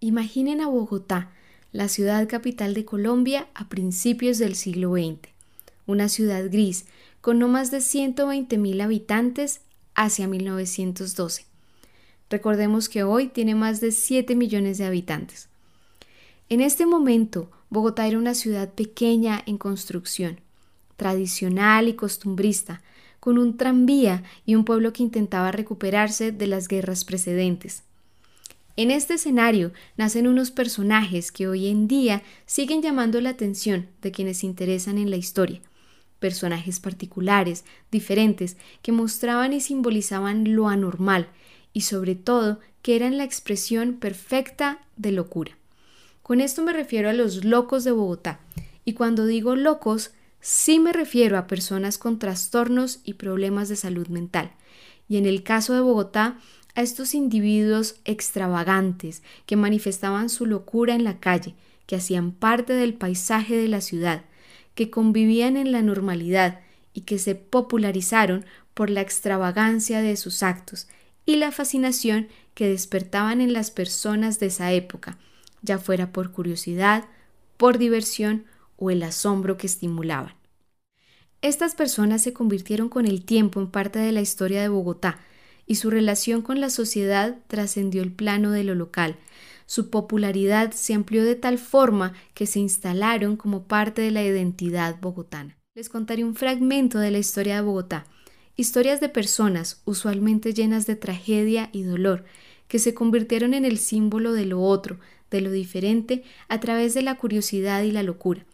Imaginen a Bogotá, la ciudad capital de Colombia a principios del siglo XX, una ciudad gris con no más de 120.000 habitantes hacia 1912. Recordemos que hoy tiene más de 7 millones de habitantes. En este momento, Bogotá era una ciudad pequeña en construcción, tradicional y costumbrista, con un tranvía y un pueblo que intentaba recuperarse de las guerras precedentes. En este escenario nacen unos personajes que hoy en día siguen llamando la atención de quienes se interesan en la historia. Personajes particulares, diferentes, que mostraban y simbolizaban lo anormal y sobre todo que eran la expresión perfecta de locura. Con esto me refiero a los locos de Bogotá. Y cuando digo locos, sí me refiero a personas con trastornos y problemas de salud mental. Y en el caso de Bogotá, a estos individuos extravagantes que manifestaban su locura en la calle, que hacían parte del paisaje de la ciudad, que convivían en la normalidad y que se popularizaron por la extravagancia de sus actos y la fascinación que despertaban en las personas de esa época, ya fuera por curiosidad, por diversión o el asombro que estimulaban. Estas personas se convirtieron con el tiempo en parte de la historia de Bogotá, y su relación con la sociedad trascendió el plano de lo local. Su popularidad se amplió de tal forma que se instalaron como parte de la identidad bogotana. Les contaré un fragmento de la historia de Bogotá, historias de personas usualmente llenas de tragedia y dolor, que se convirtieron en el símbolo de lo otro, de lo diferente, a través de la curiosidad y la locura,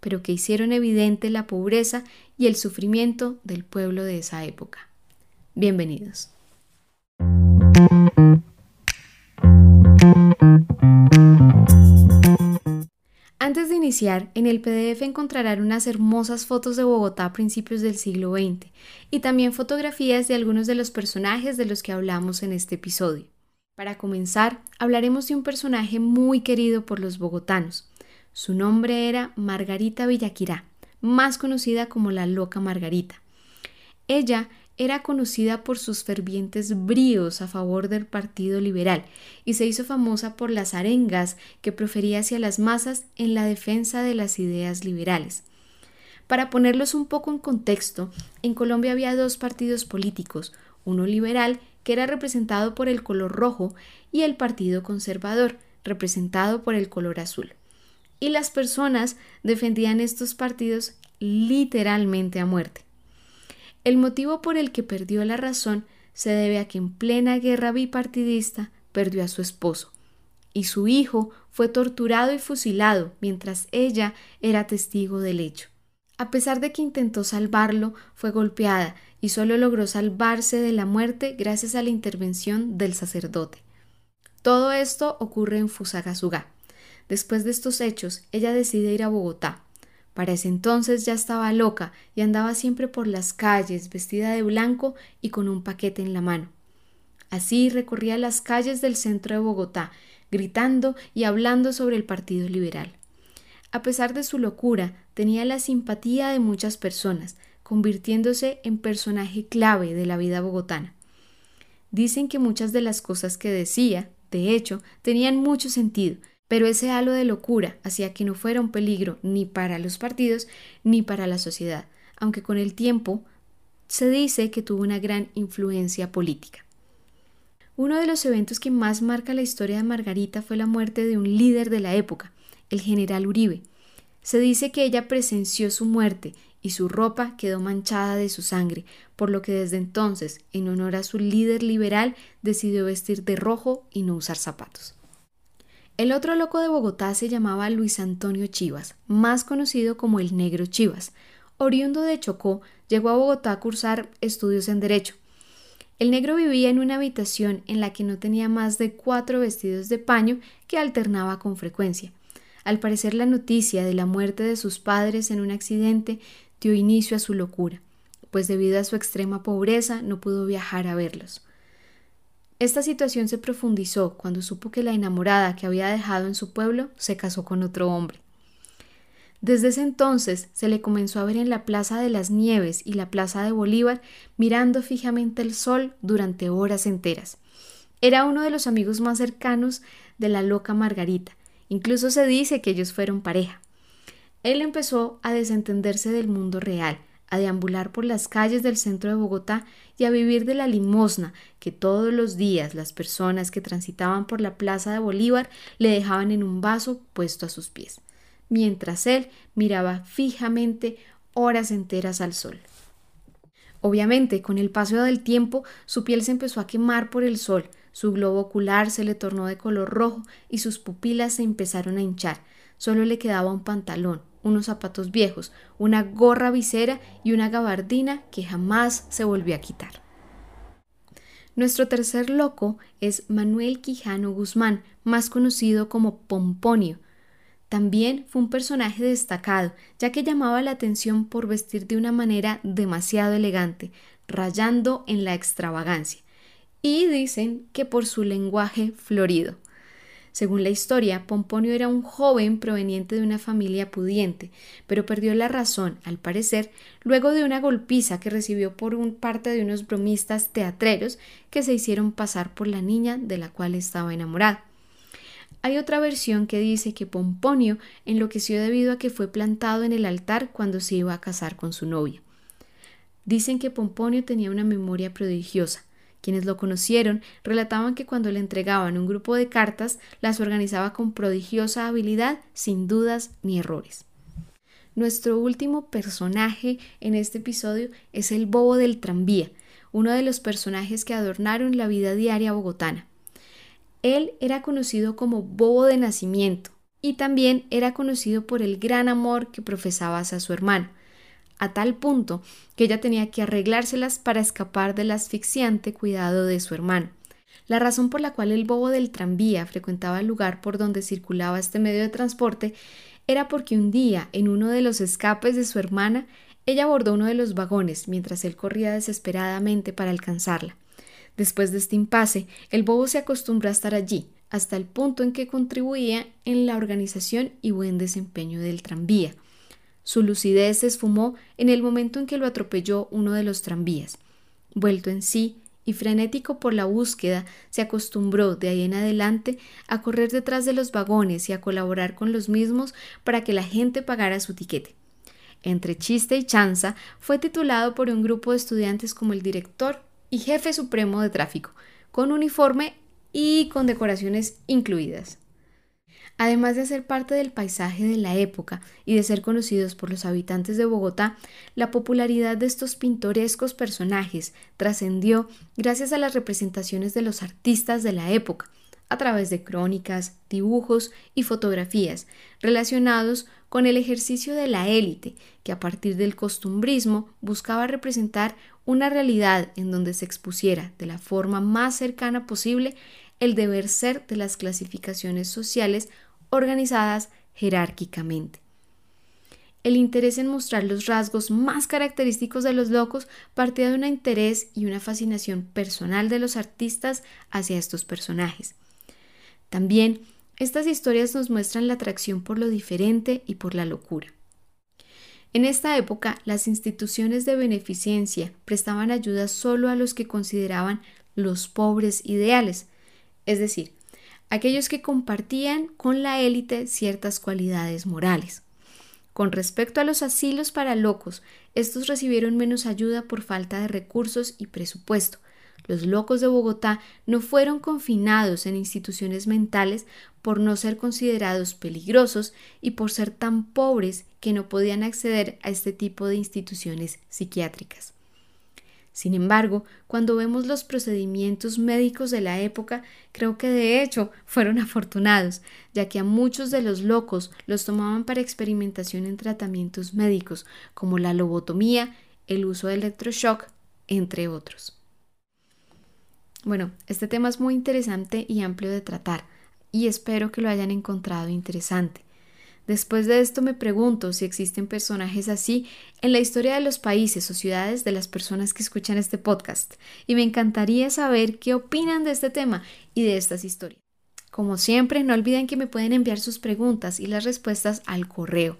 pero que hicieron evidente la pobreza y el sufrimiento del pueblo de esa época. Bienvenidos. En el PDF encontrarán unas hermosas fotos de Bogotá a principios del siglo XX y también fotografías de algunos de los personajes de los que hablamos en este episodio. Para comenzar, hablaremos de un personaje muy querido por los bogotanos. Su nombre era Margarita Villaquirá, más conocida como la Loca Margarita. Ella era conocida por sus fervientes bríos a favor del Partido Liberal y se hizo famosa por las arengas que profería hacia las masas en la defensa de las ideas liberales. Para ponerlos un poco en contexto, en Colombia había dos partidos políticos, uno liberal, que era representado por el color rojo, y el Partido Conservador, representado por el color azul. Y las personas defendían estos partidos literalmente a muerte. El motivo por el que perdió la razón se debe a que en plena guerra bipartidista perdió a su esposo, y su hijo fue torturado y fusilado mientras ella era testigo del hecho. A pesar de que intentó salvarlo, fue golpeada y solo logró salvarse de la muerte gracias a la intervención del sacerdote. Todo esto ocurre en Fusagasugá. Después de estos hechos, ella decide ir a Bogotá, para ese entonces ya estaba loca y andaba siempre por las calles vestida de blanco y con un paquete en la mano. Así recorría las calles del centro de Bogotá, gritando y hablando sobre el Partido Liberal. A pesar de su locura, tenía la simpatía de muchas personas, convirtiéndose en personaje clave de la vida bogotana. Dicen que muchas de las cosas que decía, de hecho, tenían mucho sentido, pero ese halo de locura hacía que no fuera un peligro ni para los partidos ni para la sociedad, aunque con el tiempo se dice que tuvo una gran influencia política. Uno de los eventos que más marca la historia de Margarita fue la muerte de un líder de la época, el general Uribe. Se dice que ella presenció su muerte y su ropa quedó manchada de su sangre, por lo que desde entonces, en honor a su líder liberal, decidió vestir de rojo y no usar zapatos. El otro loco de Bogotá se llamaba Luis Antonio Chivas, más conocido como el Negro Chivas. Oriundo de Chocó, llegó a Bogotá a cursar estudios en Derecho. El negro vivía en una habitación en la que no tenía más de cuatro vestidos de paño que alternaba con frecuencia. Al parecer la noticia de la muerte de sus padres en un accidente dio inicio a su locura, pues debido a su extrema pobreza no pudo viajar a verlos. Esta situación se profundizó cuando supo que la enamorada que había dejado en su pueblo se casó con otro hombre. Desde ese entonces se le comenzó a ver en la Plaza de las Nieves y la Plaza de Bolívar mirando fijamente el sol durante horas enteras. Era uno de los amigos más cercanos de la loca Margarita. Incluso se dice que ellos fueron pareja. Él empezó a desentenderse del mundo real, a deambular por las calles del centro de Bogotá y a vivir de la limosna que todos los días las personas que transitaban por la plaza de Bolívar le dejaban en un vaso puesto a sus pies, mientras él miraba fijamente horas enteras al sol. Obviamente, con el paso del tiempo, su piel se empezó a quemar por el sol, su globo ocular se le tornó de color rojo y sus pupilas se empezaron a hinchar. Solo le quedaba un pantalón, unos zapatos viejos, una gorra visera y una gabardina que jamás se volvió a quitar. Nuestro tercer loco es Manuel Quijano Guzmán, más conocido como Pomponio. También fue un personaje destacado, ya que llamaba la atención por vestir de una manera demasiado elegante, rayando en la extravagancia, y dicen que por su lenguaje florido. Según la historia, Pomponio era un joven proveniente de una familia pudiente, pero perdió la razón, al parecer, luego de una golpiza que recibió por un parte de unos bromistas teatreros que se hicieron pasar por la niña de la cual estaba enamorado. Hay otra versión que dice que Pomponio enloqueció debido a que fue plantado en el altar cuando se iba a casar con su novia. Dicen que Pomponio tenía una memoria prodigiosa, quienes lo conocieron relataban que cuando le entregaban un grupo de cartas las organizaba con prodigiosa habilidad, sin dudas ni errores. Nuestro último personaje en este episodio es el bobo del tranvía, uno de los personajes que adornaron la vida diaria bogotana. Él era conocido como bobo de nacimiento y también era conocido por el gran amor que profesaba hacia su hermano a tal punto que ella tenía que arreglárselas para escapar del asfixiante cuidado de su hermano. La razón por la cual el bobo del tranvía frecuentaba el lugar por donde circulaba este medio de transporte era porque un día, en uno de los escapes de su hermana, ella abordó uno de los vagones mientras él corría desesperadamente para alcanzarla. Después de este impasse, el bobo se acostumbró a estar allí, hasta el punto en que contribuía en la organización y buen desempeño del tranvía. Su lucidez se esfumó en el momento en que lo atropelló uno de los tranvías. Vuelto en sí y frenético por la búsqueda, se acostumbró de ahí en adelante a correr detrás de los vagones y a colaborar con los mismos para que la gente pagara su tiquete. Entre chiste y chanza, fue titulado por un grupo de estudiantes como el director y jefe supremo de tráfico, con uniforme y con decoraciones incluidas. Además de ser parte del paisaje de la época y de ser conocidos por los habitantes de Bogotá, la popularidad de estos pintorescos personajes trascendió gracias a las representaciones de los artistas de la época, a través de crónicas, dibujos y fotografías relacionados con el ejercicio de la élite, que a partir del costumbrismo buscaba representar una realidad en donde se expusiera de la forma más cercana posible el deber ser de las clasificaciones sociales organizadas jerárquicamente. El interés en mostrar los rasgos más característicos de los locos partía de un interés y una fascinación personal de los artistas hacia estos personajes. También estas historias nos muestran la atracción por lo diferente y por la locura. En esta época, las instituciones de beneficencia prestaban ayuda solo a los que consideraban los pobres ideales, es decir, aquellos que compartían con la élite ciertas cualidades morales. Con respecto a los asilos para locos, estos recibieron menos ayuda por falta de recursos y presupuesto. Los locos de Bogotá no fueron confinados en instituciones mentales por no ser considerados peligrosos y por ser tan pobres que no podían acceder a este tipo de instituciones psiquiátricas. Sin embargo, cuando vemos los procedimientos médicos de la época, creo que de hecho fueron afortunados, ya que a muchos de los locos los tomaban para experimentación en tratamientos médicos, como la lobotomía, el uso de electroshock, entre otros. Bueno, este tema es muy interesante y amplio de tratar, y espero que lo hayan encontrado interesante. Después de esto me pregunto si existen personajes así en la historia de los países o ciudades de las personas que escuchan este podcast, y me encantaría saber qué opinan de este tema y de estas historias. Como siempre, no olviden que me pueden enviar sus preguntas y las respuestas al correo.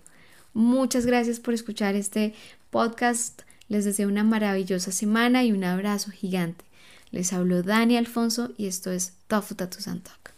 Muchas gracias por escuchar este podcast. Les deseo una maravillosa semana y un abrazo gigante. Les hablo Dani Alfonso y esto es Tofu Talk.